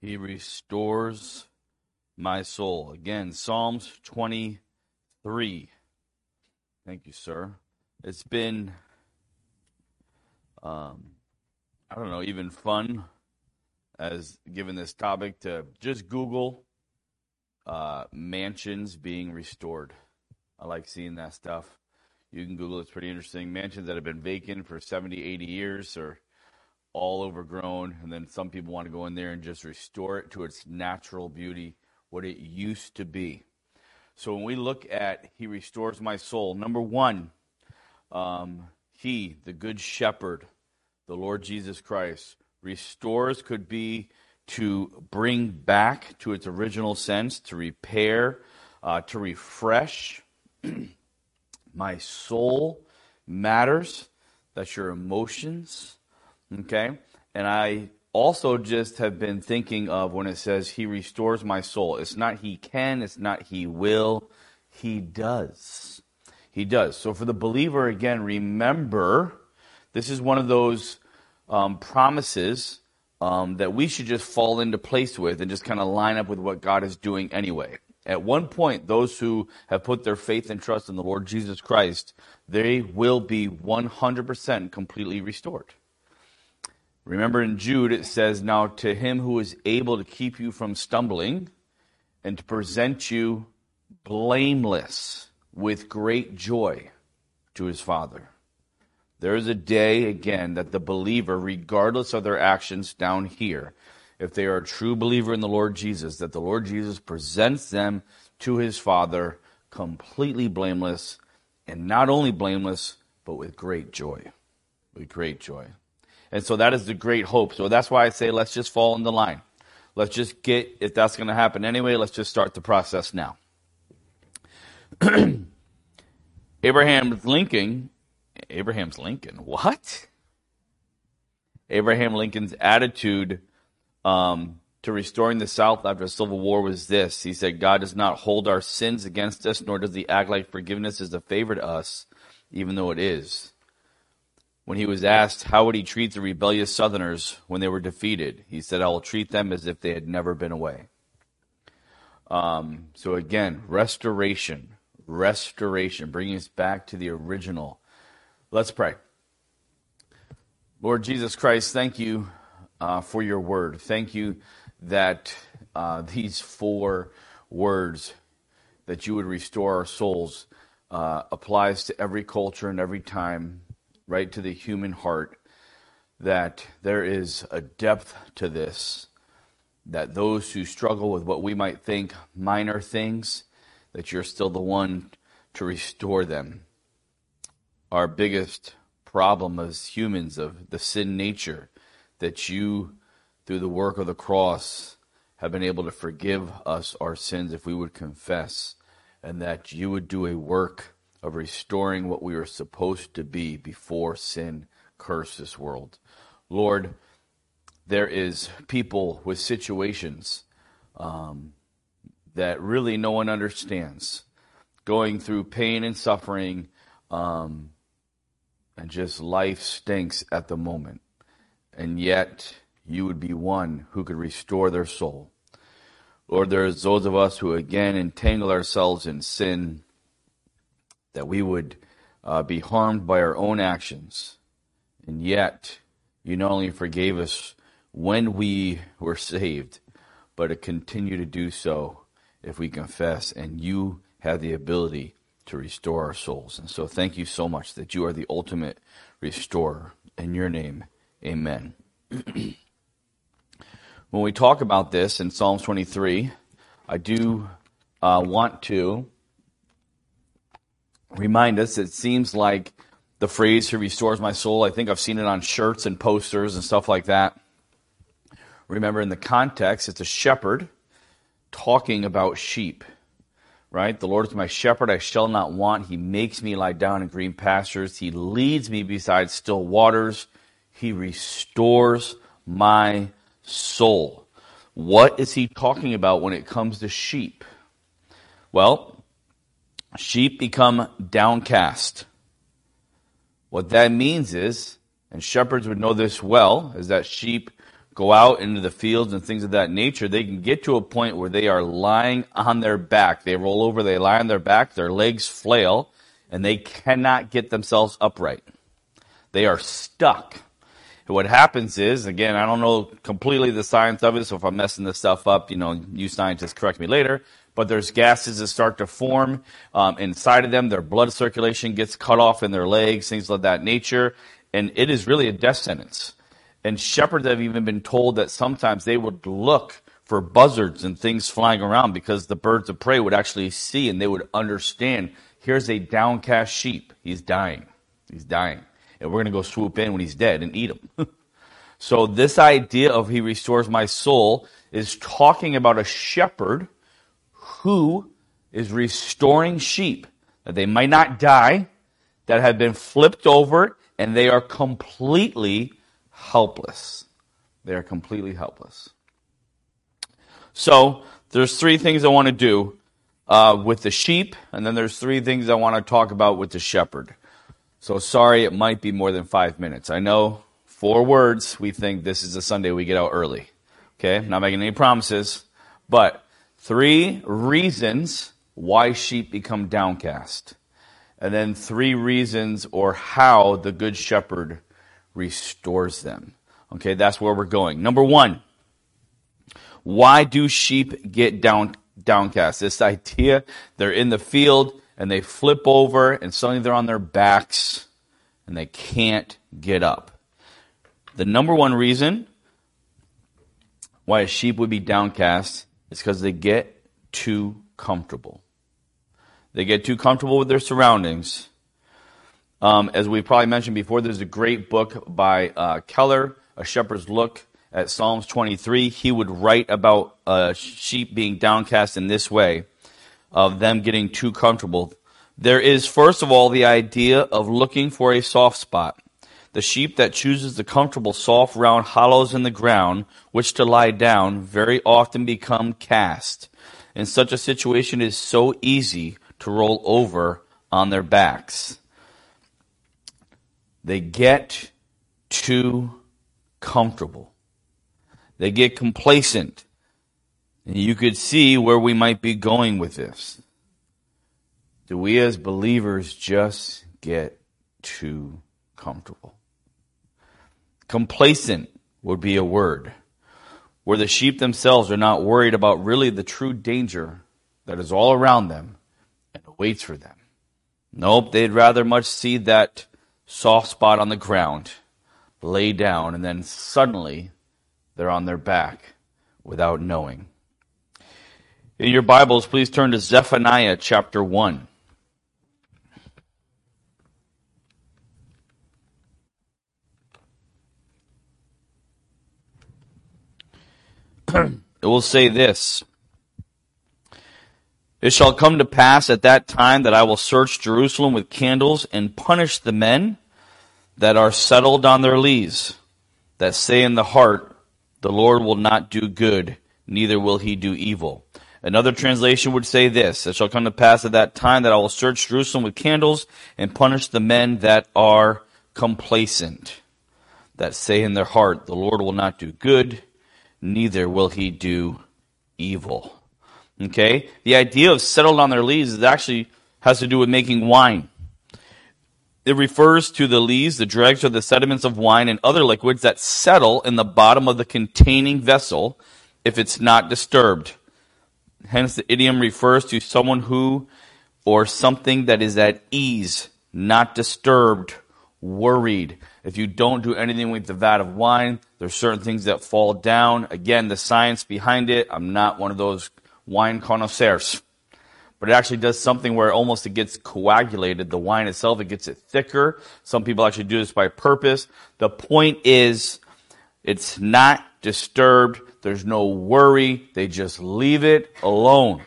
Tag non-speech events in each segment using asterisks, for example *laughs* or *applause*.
He restores my soul. Again, Psalms 23. Thank you, sir. It's been, um, I don't know, even fun as given this topic to just Google uh, mansions being restored. I like seeing that stuff. You can Google it's pretty interesting. Mansions that have been vacant for 70, 80 years or all overgrown, and then some people want to go in there and just restore it to its natural beauty, what it used to be. So when we look at He restores my soul, number one, um, He, the Good Shepherd, the Lord Jesus Christ, restores could be to bring back to its original sense, to repair, uh, to refresh. *clears throat* my soul matters. That's your emotions. Okay? And I also just have been thinking of when it says he restores my soul. It's not he can, it's not he will, he does. He does. So for the believer, again, remember this is one of those um, promises um, that we should just fall into place with and just kind of line up with what God is doing anyway. At one point, those who have put their faith and trust in the Lord Jesus Christ, they will be 100% completely restored. Remember in Jude, it says, Now to him who is able to keep you from stumbling and to present you blameless with great joy to his Father. There is a day, again, that the believer, regardless of their actions down here, if they are a true believer in the Lord Jesus, that the Lord Jesus presents them to his Father completely blameless, and not only blameless, but with great joy. With great joy. And so that is the great hope. So that's why I say let's just fall in the line. Let's just get, if that's going to happen anyway, let's just start the process now. *clears throat* Abraham Lincoln, Abraham's Lincoln, what? Abraham Lincoln's attitude um, to restoring the South after the Civil War was this. He said, God does not hold our sins against us, nor does he act like forgiveness is a favor to us, even though it is when he was asked how would he treat the rebellious Southerners when they were defeated, he said, "I will treat them as if they had never been away." Um, so again, restoration, restoration, bringing us back to the original. Let's pray. Lord Jesus Christ, thank you uh, for your word. Thank you that uh, these four words that you would restore our souls uh, applies to every culture and every time right to the human heart that there is a depth to this, that those who struggle with what we might think minor things, that you're still the one to restore them. Our biggest problem as humans of the sin nature, that you, through the work of the cross, have been able to forgive us our sins if we would confess, and that you would do a work of restoring what we were supposed to be before sin cursed this world. Lord, there is people with situations um, that really no one understands, going through pain and suffering, um, and just life stinks at the moment. And yet, you would be one who could restore their soul. Lord, there's those of us who again entangle ourselves in sin that we would uh, be harmed by our own actions. And yet, you not only forgave us when we were saved, but to continue to do so if we confess, and you have the ability to restore our souls. And so, thank you so much that you are the ultimate restorer. In your name, amen. *clears throat* when we talk about this in Psalms 23, I do uh, want to remind us it seems like the phrase "He restores my soul." I think I've seen it on shirts and posters and stuff like that. Remember, in the context, it's a shepherd talking about sheep, right? The Lord is my shepherd; I shall not want. He makes me lie down in green pastures. He leads me beside still waters. He restores my soul. What is he talking about when it comes to sheep? Well, sheep become downcast. What that means is, and shepherds would know this well, is that sheep go out into the fields and things of that nature, they can get to a point where they are lying on their back. They roll over, they lie on their back, their legs flail, and they cannot get themselves upright. They are stuck. And what happens is, again, I don't know completely the science of it, so if I'm messing this stuff up, you know, you scientists correct me later, but there's gases that start to form um, inside of them. Their blood circulation gets cut off in their legs, things of that nature, and it is really a death sentence. And shepherds have even been told that sometimes they would look for buzzards and things flying around because the birds of prey would actually see and they would understand here's a downcast sheep. He's dying. He's dying. And we're going to go swoop in when he's dead and eat him. *laughs* so, this idea of he restores my soul is talking about a shepherd who is restoring sheep that they might not die, that have been flipped over, and they are completely helpless. They are completely helpless. So, there's three things I want to do uh, with the sheep, and then there's three things I want to talk about with the shepherd. So, sorry, it might be more than five minutes. I know four words, we think this is a Sunday we get out early. Okay, not making any promises, but three reasons why sheep become downcast. And then three reasons or how the good shepherd restores them. Okay, that's where we're going. Number one, why do sheep get down, downcast? This idea, they're in the field and they flip over and suddenly they're on their backs and they can't get up. The number one reason why a sheep would be downcast is because they get too comfortable. They get too comfortable with their surroundings um, as we probably mentioned before, there's a great book by uh, Keller, A Shepherd's Look at Psalms 23. He would write about uh, sheep being downcast in this way, of them getting too comfortable. There is, first of all, the idea of looking for a soft spot. The sheep that chooses the comfortable, soft, round hollows in the ground, which to lie down, very often become cast. In such a situation, it is so easy to roll over on their backs. They get too comfortable. They get complacent. And you could see where we might be going with this. Do we as believers just get too comfortable? Complacent would be a word where the sheep themselves are not worried about really the true danger that is all around them and awaits for them. Nope, they'd rather much see that soft spot on the ground, lay down, and then suddenly they're on their back without knowing. In your Bibles, please turn to Zephaniah chapter 1. It will say this It shall come to pass at that time that I will search Jerusalem with candles and punish the men that are settled on their lees, that say in the heart, The Lord will not do good, neither will he do evil. Another translation would say this, It shall come to pass at that time that I will search Jerusalem with candles and punish the men that are complacent, that say in their heart, The Lord will not do good, neither will he do evil. Okay? The idea of settled on their lees is actually has to do with making wine. It refers to the lees, the dregs, or the sediments of wine and other liquids that settle in the bottom of the containing vessel if it's not disturbed. Hence, the idiom refers to someone who or something that is at ease, not disturbed, worried. If you don't do anything with the vat of wine, there's certain things that fall down. Again, the science behind it, I'm not one of those wine connoisseurs but it actually does something where almost it gets coagulated. The wine itself, it gets it thicker. Some people actually do this by purpose. The point is, it's not disturbed. There's no worry. They just leave it alone.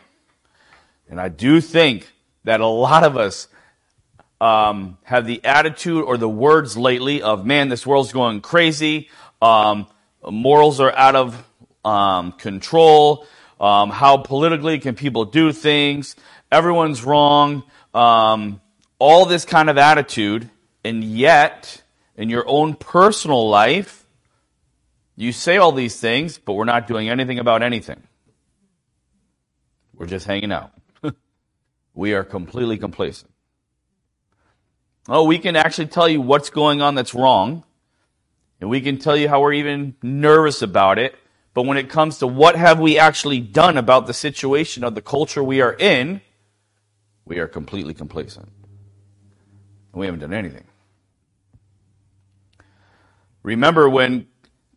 And I do think that a lot of us um, have the attitude or the words lately of, man, this world's going crazy. Um, morals are out of um, control. Um, how politically can people do things? Everyone's wrong. Um, all this kind of attitude, and yet, in your own personal life, You say all these things, but we're not doing anything about anything. We're just hanging out. *laughs* we are completely complacent. Oh, we can actually tell you what's going on that's wrong. And we can tell you how we're even nervous about it. But when it comes to what have we actually done about the situation of the culture we are in, we are completely complacent. We haven't done anything. Remember when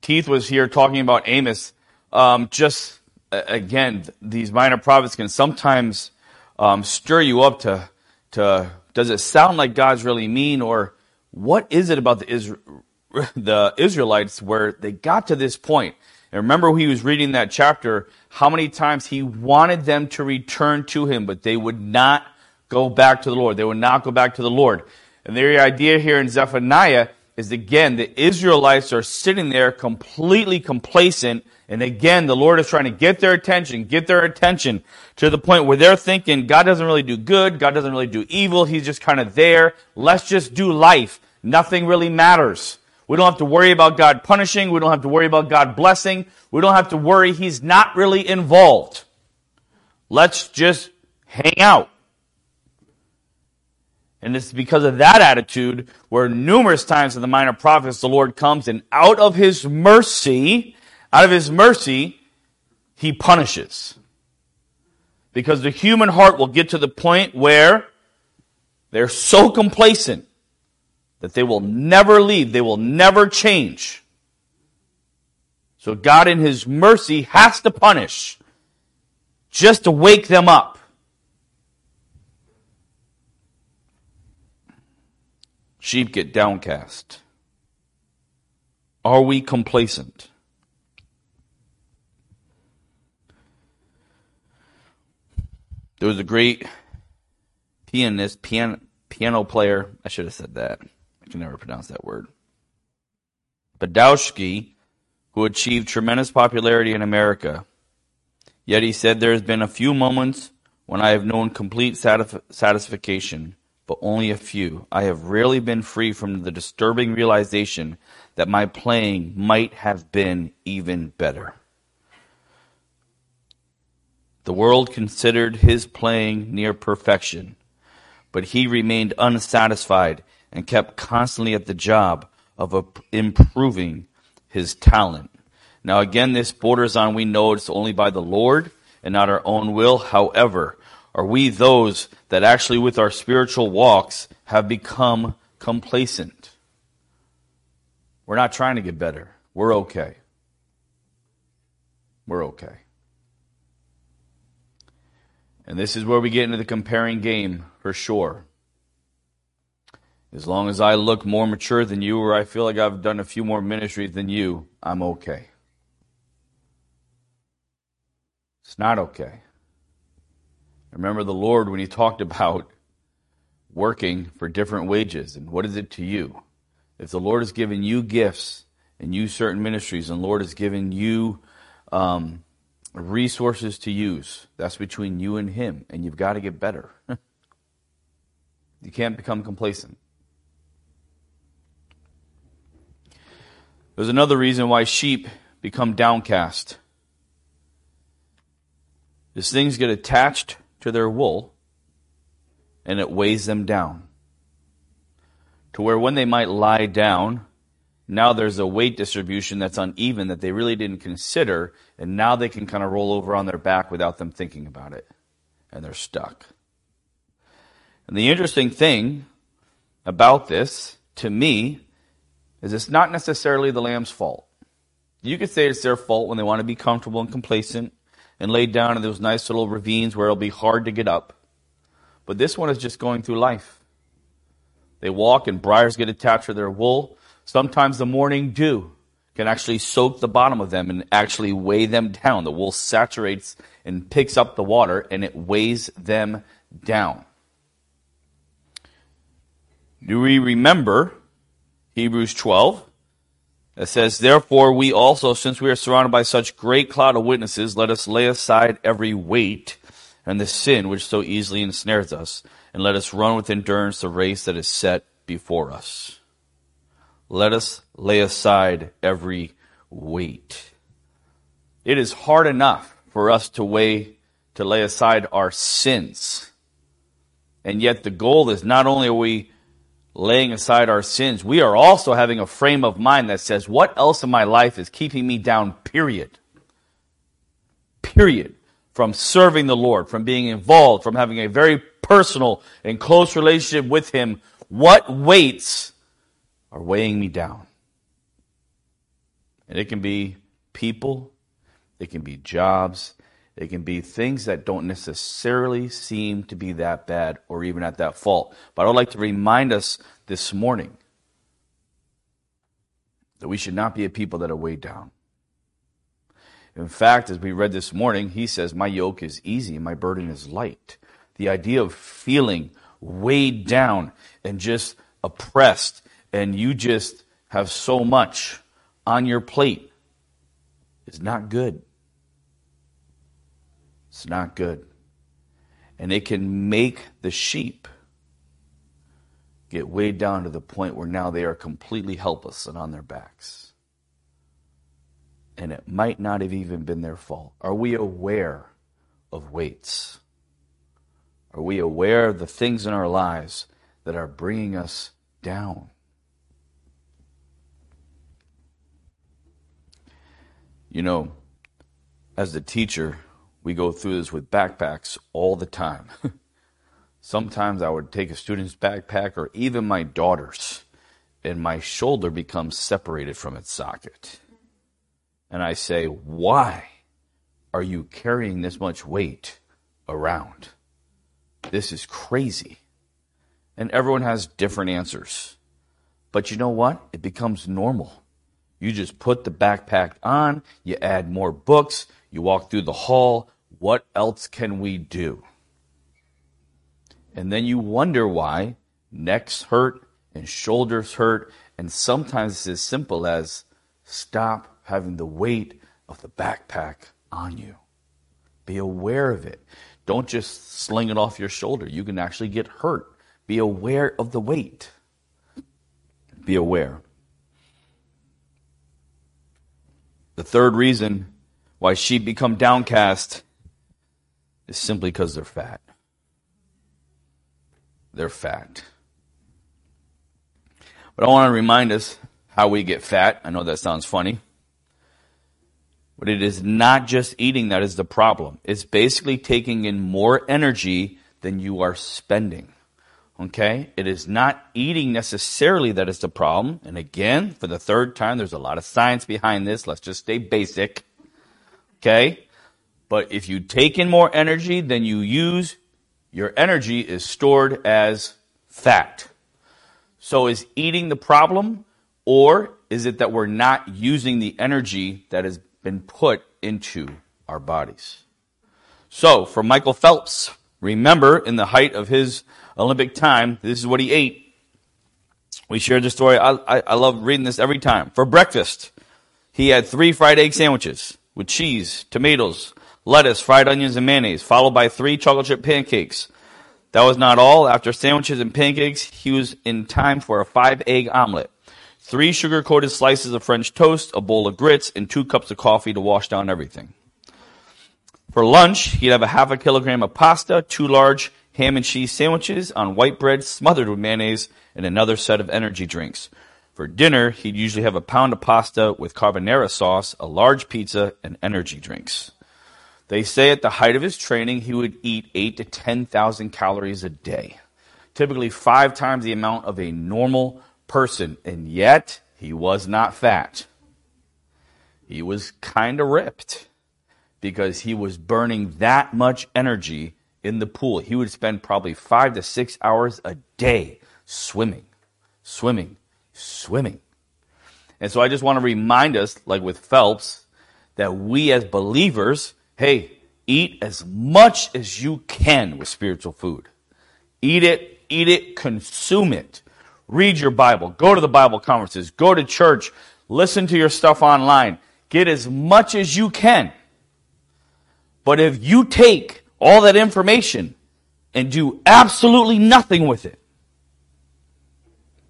Keith was here talking about Amos, um, just again, these minor prophets can sometimes um, stir you up to, to, does it sound like God's really mean or what is it about the, Isra- *laughs* the Israelites where they got to this point? And remember he was reading that chapter, how many times he wanted them to return to him, but they would not go back to the Lord. They would not go back to the Lord. And the idea here in Zephaniah is again, the Israelites are sitting there completely complacent. And again, the Lord is trying to get their attention, get their attention to the point where they're thinking, God doesn't really do good. God doesn't really do evil. He's just kind of there. Let's just do life. Nothing really matters. We don't have to worry about God punishing. We don't have to worry about God blessing. We don't have to worry. He's not really involved. Let's just hang out. And it's because of that attitude where numerous times in the minor prophets the Lord comes and out of his mercy, out of his mercy, he punishes. Because the human heart will get to the point where they're so complacent that they will never leave, they will never change. So God in his mercy has to punish just to wake them up. Sheep get downcast. Are we complacent? There was a great pianist, piano, piano player. I should have said that. I can never pronounce that word. Badowski, who achieved tremendous popularity in America. Yet he said there has been a few moments when I have known complete satisf- satisfaction but only a few. I have rarely been free from the disturbing realization that my playing might have been even better. The world considered his playing near perfection, but he remained unsatisfied and kept constantly at the job of improving his talent. Now again, this borders on we know it's only by the Lord and not our own will. However, are we those that actually with our spiritual walks have become complacent? We're not trying to get better. We're okay. We're okay. And this is where we get into the comparing game for sure. As long as I look more mature than you, or I feel like I've done a few more ministries than you, I'm okay. It's not okay. Remember the Lord when he talked about working for different wages. And what is it to you? If the Lord has given you gifts and you certain ministries, and Lord has given you um, resources to use, that's between you and Him, and you've got to get better. *laughs* you can't become complacent. There's another reason why sheep become downcast. As things get attached to their wool and it weighs them down. To where when they might lie down, now there's a weight distribution that's uneven that they really didn't consider, and now they can kind of roll over on their back without them thinking about it. And they're stuck. And the interesting thing about this, to me, is it's not necessarily the lamb's fault. You could say it's their fault when they want to be comfortable and complacent and laid down in those nice little ravines where it'll be hard to get up. But this one is just going through life. They walk and briars get attached to their wool. Sometimes the morning dew can actually soak the bottom of them and actually weigh them down. The wool saturates and picks up the water and it weighs them down. Do we remember Hebrews 12? It says, Therefore we also, since we are surrounded by such great cloud of witnesses, let us lay aside every weight and the sin which so easily ensnares us, and let us run with endurance the race that is set before us. Let us lay aside every weight. It is hard enough for us to weigh, to lay aside our sins. And yet the goal is not only are we laying aside our sins, we are also having a frame of mind that says, what else in my life is keeping me down, period. Period. From serving the Lord, from being involved, from having a very personal and close relationship with Him. What weights are weighing me down? And it can be people, it can be jobs, it can be things that don't necessarily seem to be that bad or even at that fault. But I would like to remind us this morning that we should not be a people that are weighed down. In fact, as we read this morning, he says, My yoke is easy and my burden is light. The idea of feeling weighed down and just oppressed, and you just have so much on your plate is not good. It's not good. And it can make the sheep get weighed down to the point where now they are completely helpless and on their backs. And it might not have even been their fault. Are we aware of weights? Are we aware of the things in our lives that are bringing us down? You know, as the teacher, we go through this with backpacks all the time. *laughs* Sometimes I would take a student's backpack or even my daughter's, and my shoulder becomes separated from its socket. And I say, Why are you carrying this much weight around? This is crazy. And everyone has different answers. But you know what? It becomes normal. You just put the backpack on, you add more books, you walk through the hall. What else can we do? And then you wonder why necks hurt and shoulders hurt. And sometimes it's as simple as stop having the weight of the backpack on you. Be aware of it. Don't just sling it off your shoulder. You can actually get hurt. Be aware of the weight. Be aware. The third reason why sheep become downcast is simply because they're fat. They're fat. But I want to remind us how we get fat. I know that sounds funny. But it is not just eating that is the problem. It's basically taking in more energy than you are spending. Okay? It is not eating necessarily that is the problem. And again, for the third time, there's a lot of science behind this. Let's just stay basic. Okay? But if you take in more energy than you use, your energy is stored as fat. So is eating the problem, or is it that we're not using the energy that has been put into our bodies? So, for Michael Phelps, remember in the height of his Olympic time, this is what he ate. We shared the story. I, I, I love reading this every time. For breakfast, he had three fried egg sandwiches with cheese, tomatoes, lettuce, fried onions, and mayonnaise, followed by three chocolate chip pancakes. That was not all. After sandwiches and pancakes, he was in time for a five egg omelet, three sugar coated slices of French toast, a bowl of grits, and two cups of coffee to wash down everything. For lunch, he'd have a half a kilogram of pasta, two large ham and cheese sandwiches on white bread smothered with mayonnaise, and another set of energy drinks. For dinner, he'd usually have a pound of pasta with carbonara sauce, a large pizza, and energy drinks. They say at the height of his training, he would eat 8 to 10,000 calories a day, typically five times the amount of a normal person, and yet he was not fat. He was kind of ripped because he was burning that much energy in the pool. He would spend probably five to six hours a day swimming, swimming, swimming. And so I just want to remind us, like with Phelps, that we as believers, hey, eat as much as you can with spiritual food. Eat it, eat it, consume it. Read your Bible. Go to the Bible conferences. Go to church. Listen to your stuff online. Get as much as you can. But if you take all that information and do absolutely nothing with it,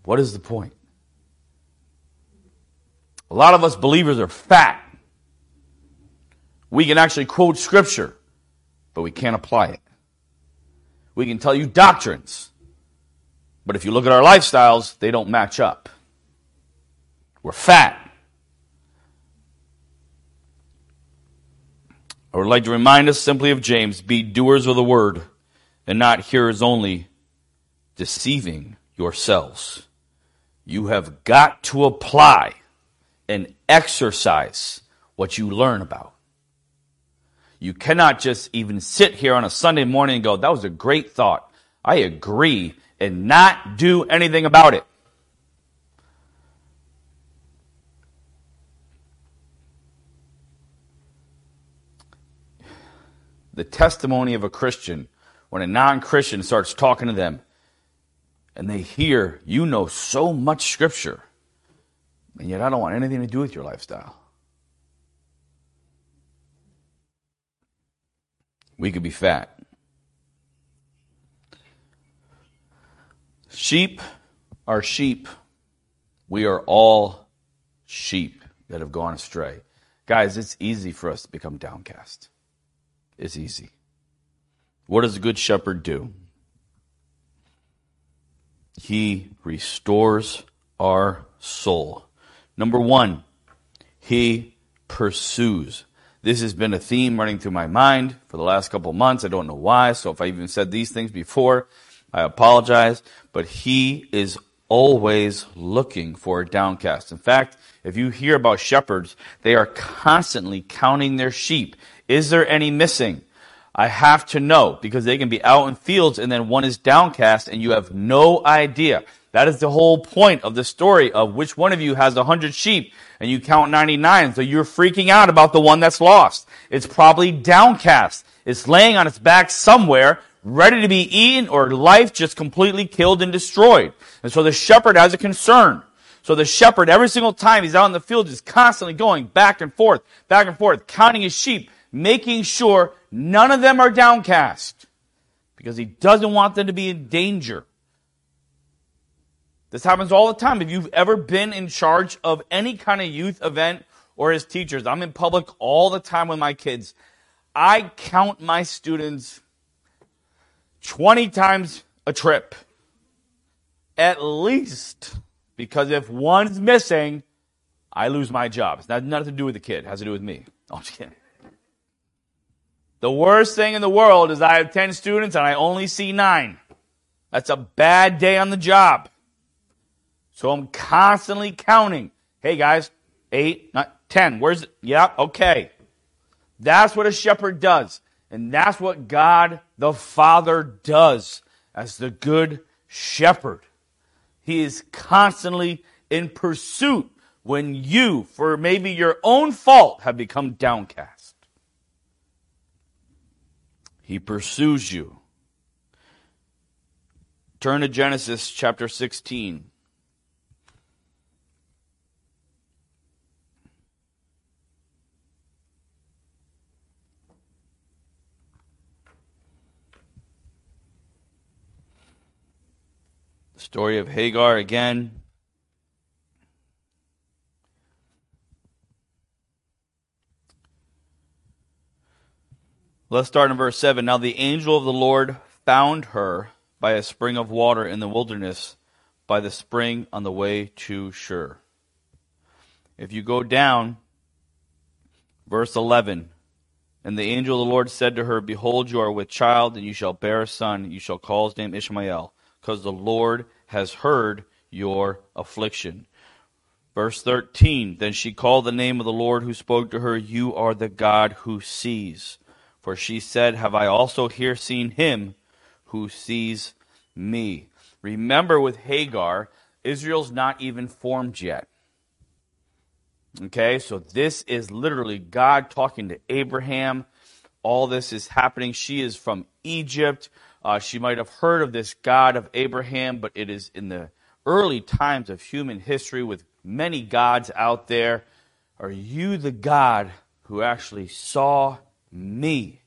what is the point? A lot of us believers are fat. We can actually quote scripture, but we can't apply it. We can tell you doctrines, but if you look at our lifestyles, they don't match up. We're fat. I would like to remind us simply of James be doers of the word and not hearers only, deceiving yourselves. You have got to apply and exercise what you learn about. You cannot just even sit here on a Sunday morning and go, that was a great thought. I agree and not do anything about it. The testimony of a Christian when a non Christian starts talking to them and they hear, you know so much scripture, and yet I don't want anything to do with your lifestyle. We could be fat. Sheep are sheep. We are all sheep that have gone astray. Guys, it's easy for us to become downcast. It's easy. What does a good shepherd do? He restores our soul. Number one, he pursues. This has been a theme running through my mind for the last couple months. I don't know why. So if I even said these things before, I apologize. But he is always looking for a downcast. In fact, if you hear about shepherds, they are constantly counting their sheep. Is there any missing? I have to know because they can be out in fields and then one is downcast and you have no idea. That is the whole point of the story of which one of you has a hundred sheep and you count 99. So you're freaking out about the one that's lost. It's probably downcast. It's laying on its back somewhere, ready to be eaten or life just completely killed and destroyed. And so the shepherd has a concern. So the shepherd, every single time he's out in the field, is constantly going back and forth, back and forth, counting his sheep, making sure none of them are downcast because he doesn't want them to be in danger. This happens all the time. If you've ever been in charge of any kind of youth event or as teachers, I'm in public all the time with my kids. I count my students 20 times a trip. At least. Because if one's missing, I lose my job. It's not nothing to do with the kid. It has to do with me. Oh, I'm just kidding. The worst thing in the world is I have 10 students and I only see nine. That's a bad day on the job. So I'm constantly counting. Hey guys, eight, not ten. Where's it? Yeah, okay. That's what a shepherd does. And that's what God the Father does as the good shepherd. He is constantly in pursuit when you, for maybe your own fault, have become downcast. He pursues you. Turn to Genesis chapter 16. The story of Hagar again. Let's start in verse 7. Now the angel of the Lord found her by a spring of water in the wilderness, by the spring on the way to Shur. If you go down, verse 11. And the angel of the Lord said to her, Behold, you are with child, and you shall bear a son. You shall call his name Ishmael, because the Lord has heard your affliction. Verse 13. Then she called the name of the Lord who spoke to her, You are the God who sees. For she said, Have I also here seen him who sees me? Remember with Hagar, Israel's not even formed yet. Okay, so this is literally God talking to Abraham. All this is happening. She is from Egypt. Uh, she might have heard of this God of Abraham, but it is in the early times of human history with many gods out there. Are you the God who actually saw me.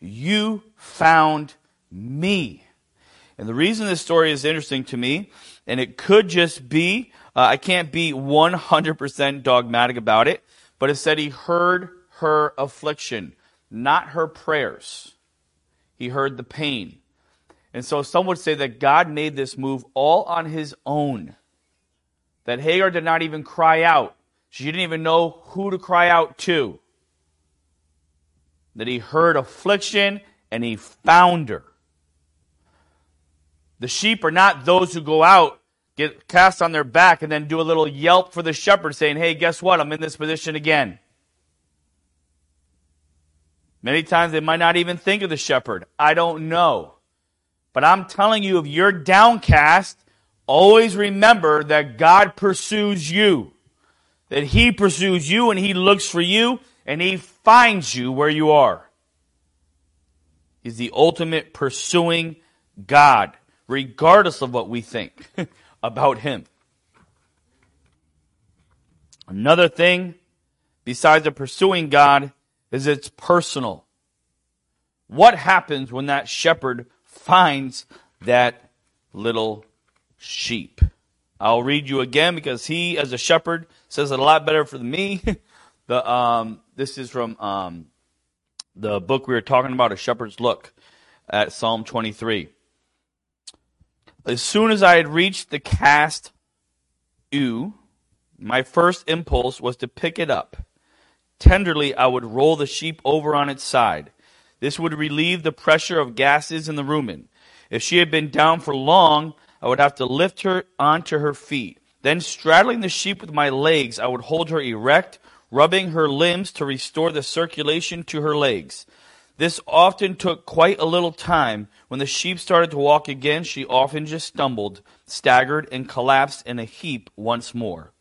You found me. And the reason this story is interesting to me, and it could just be Uh, I can't be 100% dogmatic about it, but it said he heard her affliction, not her prayers. He heard the pain. And so some would say that God made this move all on his own. That Hagar did not even cry out. She didn't even know who to cry out to. That he heard affliction and he found her. The sheep are not those who go out, get cast on their back, and then do a little yelp for the shepherd saying, Hey, guess what? I'm in this position again. Many times they might not even think of the shepherd. I don't know. But I'm telling you, if you're downcast, always remember that God pursues you. That He pursues you and He looks for you and He finds you where you are. He's the ultimate pursuing God, regardless of what we think *laughs* about Him. Another thing, besides the pursuing God, is it's personal. What happens when that shepherd finds that little sheep? I'll read you again because he, as a shepherd, says it a lot better for me. *laughs* the um, this is from um, the book we were talking about, A Shepherd's Look, at Psalm 23. As soon as I had reached the cast ewe, my first impulse was to pick it up Tenderly, I would roll the sheep over on its side. This would relieve the pressure of gases in the rumen. If she had been down for long, I would have to lift her onto her feet. Then, straddling the sheep with my legs, I would hold her erect, rubbing her limbs to restore the circulation to her legs. This often took quite a little time. When the sheep started to walk again, she often just stumbled, staggered, and collapsed in a heap once more.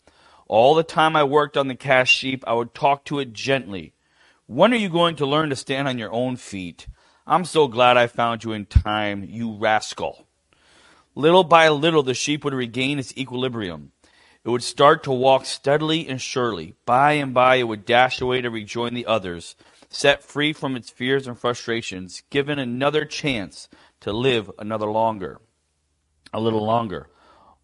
All the time I worked on the cast sheep, I would talk to it gently. When are you going to learn to stand on your own feet? I'm so glad I found you in time, you rascal. Little by little, the sheep would regain its equilibrium. It would start to walk steadily and surely. By and by, it would dash away to rejoin the others, set free from its fears and frustrations, given another chance to live another longer, a little longer.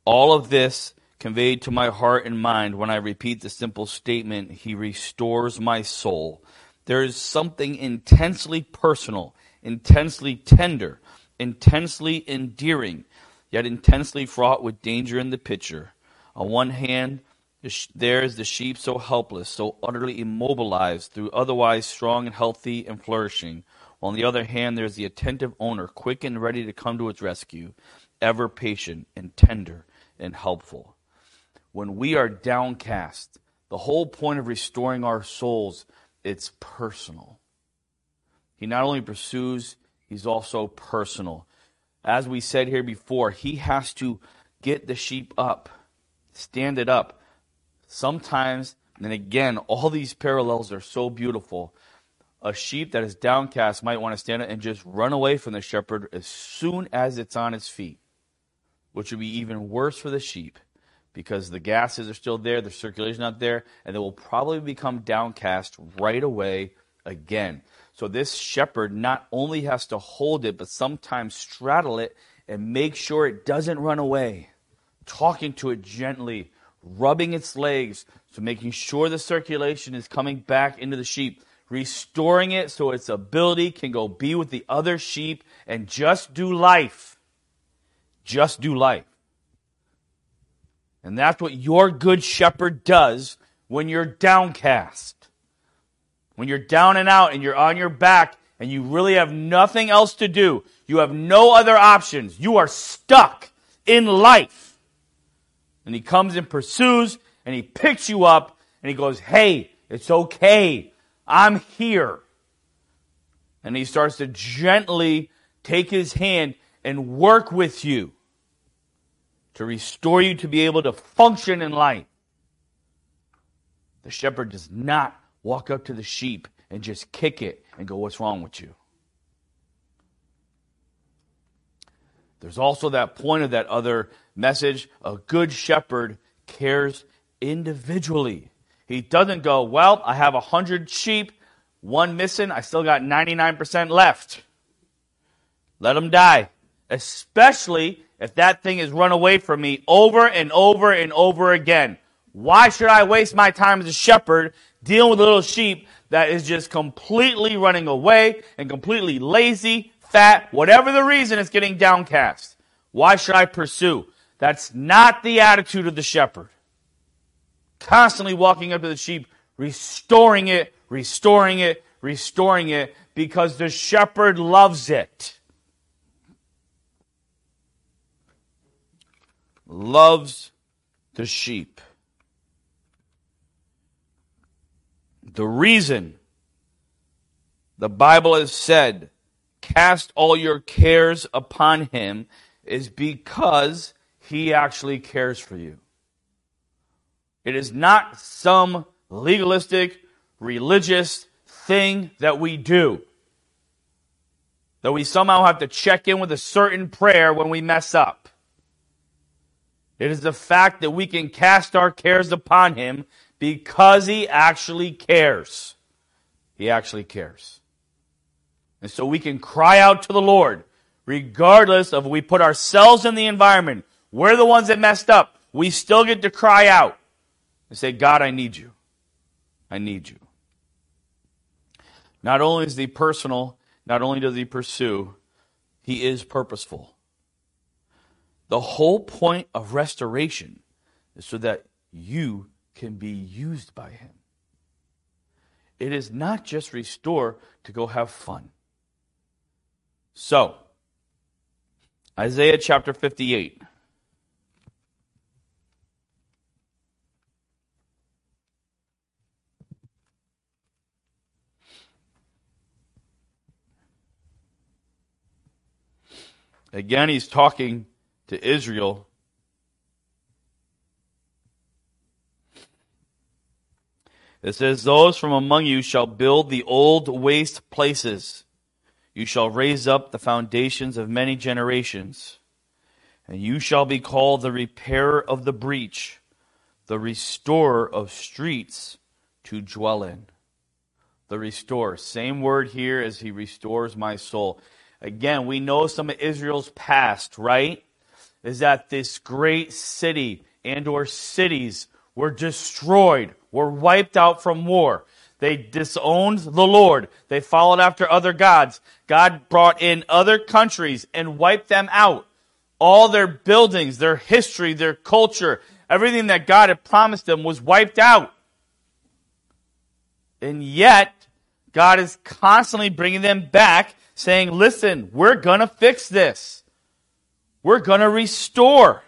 All of this conveyed to my heart and mind when I repeat the simple statement, He restores my soul. There is something intensely personal, intensely tender, intensely endearing, yet intensely fraught with danger in the picture. On one hand, there is the sheep so helpless, so utterly immobilized through otherwise strong and healthy and flourishing. While on the other hand, there is the attentive owner, quick and ready to come to its rescue, ever patient and tender and helpful when we are downcast, the whole point of restoring our souls, it's personal. He not only pursues, he's also personal. As we said here before, he has to get the sheep up, stand it up. Sometimes, and again, all these parallels are so beautiful. A sheep that is downcast might want to stand up and just run away from the shepherd as soon as it's on its feet, which would be even worse for the sheep because the gases are still there, the circulation not there, and they will probably become downcast right away again. So this shepherd not only has to hold it, but sometimes straddle it and make sure it doesn't run away. Talking to it gently, rubbing its legs, so making sure the circulation is coming back into the sheep, restoring it so its ability can go be with the other sheep and just do life. Just do life. And that's what your good shepherd does when you're downcast. When you're down and out and you're on your back and you really have nothing else to do. You have no other options. You are stuck in life. And he comes and pursues and he picks you up and he goes, Hey, it's okay. I'm here. And he starts to gently take his hand and work with you to restore you to be able to function in life. The shepherd does not walk up to the sheep and just kick it and go, What's wrong with you? There's also that point of that other message a good shepherd cares individually. He doesn't go, Well, I have a 100 sheep, one missing, I still got 99% left. Let them die. Especially if that thing has run away from me over and over and over again? Why should I waste my time as a shepherd dealing with a little sheep that is just completely running away and completely lazy, fat, whatever the reason it's getting downcast? Why should I pursue? That's not the attitude of the shepherd. Constantly walking up to the sheep, restoring it, restoring it, restoring it, because the shepherd loves it. Loves the sheep. The reason the Bible has said, cast all your cares upon him, is because he actually cares for you. It is not some legalistic, religious thing that we do. That we somehow have to check in with a certain prayer when we mess up. It is the fact that we can cast our cares upon Him because He actually cares. He actually cares. And so we can cry out to the Lord, regardless of we put ourselves in the environment. We're the ones that messed up. We still get to cry out and say, God, I need you. I need you. Not only is he personal, not only does he pursue, he is purposeful. The whole point of restoration is so that you can be used by him. It is not just restore to go have fun. So, Isaiah chapter 58. Again, he's talking to Israel. It says, Those from among you shall build the old waste places. You shall raise up the foundations of many generations. And you shall be called the repairer of the breach, the restorer of streets to dwell in. The restore. Same word here as he restores my soul. Again, we know some of Israel's past, right? Is that this great city and or cities were destroyed, were wiped out from war. They disowned the Lord. They followed after other gods. God brought in other countries and wiped them out. All their buildings, their history, their culture, everything that God had promised them was wiped out. And yet, God is constantly bringing them back saying, listen, we're going to fix this. We're going to restore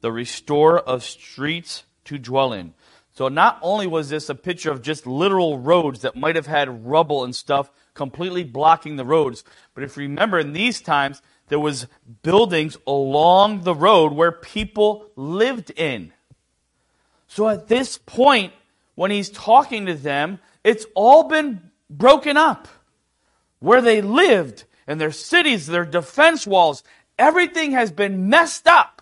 the restore of streets to dwell in. So not only was this a picture of just literal roads that might have had rubble and stuff completely blocking the roads, but if you remember in these times, there was buildings along the road where people lived in. So at this point, when he's talking to them, it's all been broken up where they lived and their cities, their defense walls, everything has been messed up.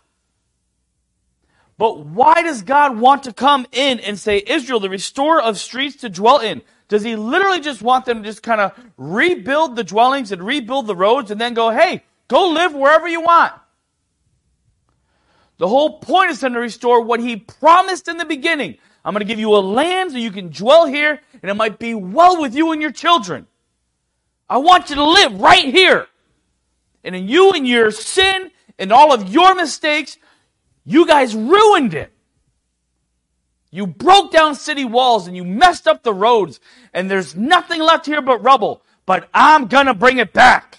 But why does God want to come in and say, Israel, the restorer of streets to dwell in? Does he literally just want them to just kind of rebuild the dwellings and rebuild the roads and then go, hey, go live wherever you want? The whole point is to restore what he promised in the beginning. I'm going to give you a land so you can dwell here and it might be well with you and your children. I want you to live right here. And in you and your sin and all of your mistakes, you guys ruined it. You broke down city walls and you messed up the roads and there's nothing left here but rubble. But I'm gonna bring it back.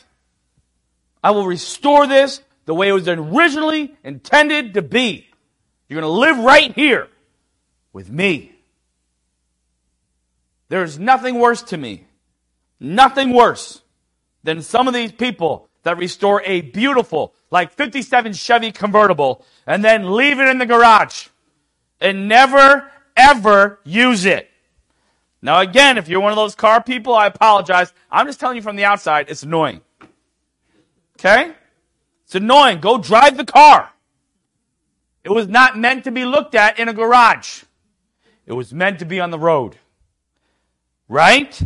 I will restore this the way it was originally intended to be. You're gonna live right here with me. There's nothing worse to me nothing worse than some of these people that restore a beautiful, like 57 Chevy convertible and then leave it in the garage and never ever use it. Now again, if you're one of those car people, I apologize. I'm just telling you from the outside, it's annoying. Okay? It's annoying. Go drive the car. It was not meant to be looked at in a garage. It was meant to be on the road. Right?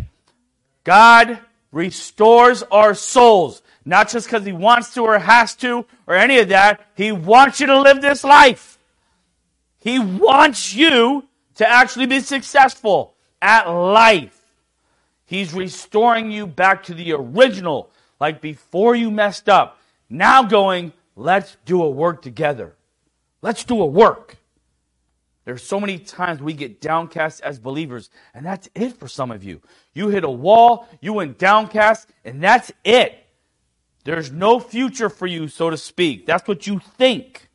God restores our souls. Not just because he wants to or has to or any of that. He wants you to live this life. He wants you to actually be successful at life. He's restoring you back to the original, like before you messed up. Now going, let's do a work together. Let's do a work. There's so many times we get downcast as believers, and that's it for some of you. You hit a wall, you went downcast, and that's it. There's no future for you, so to speak. That's what you think.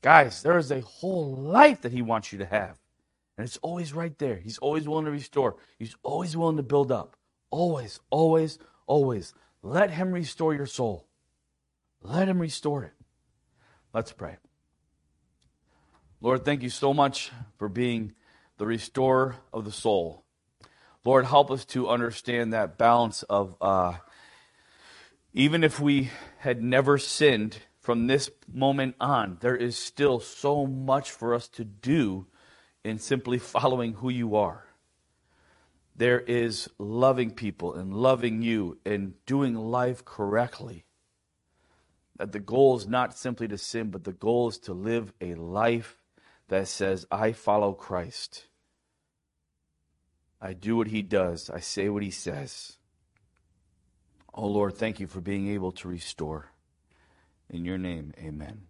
Guys, there is a whole life that He wants you to have. And it's always right there. He's always willing to restore, He's always willing to build up. Always, always, always. Let Him restore your soul. Let Him restore it. Let's pray. Lord, thank you so much for being the restorer of the soul. Lord, help us to understand that balance of uh, even if we had never sinned from this moment on, there is still so much for us to do in simply following who you are. There is loving people and loving you and doing life correctly. That the goal is not simply to sin, but the goal is to live a life that says, I follow Christ. I do what he does, I say what he says. Oh Lord, thank you for being able to restore. In your name, amen.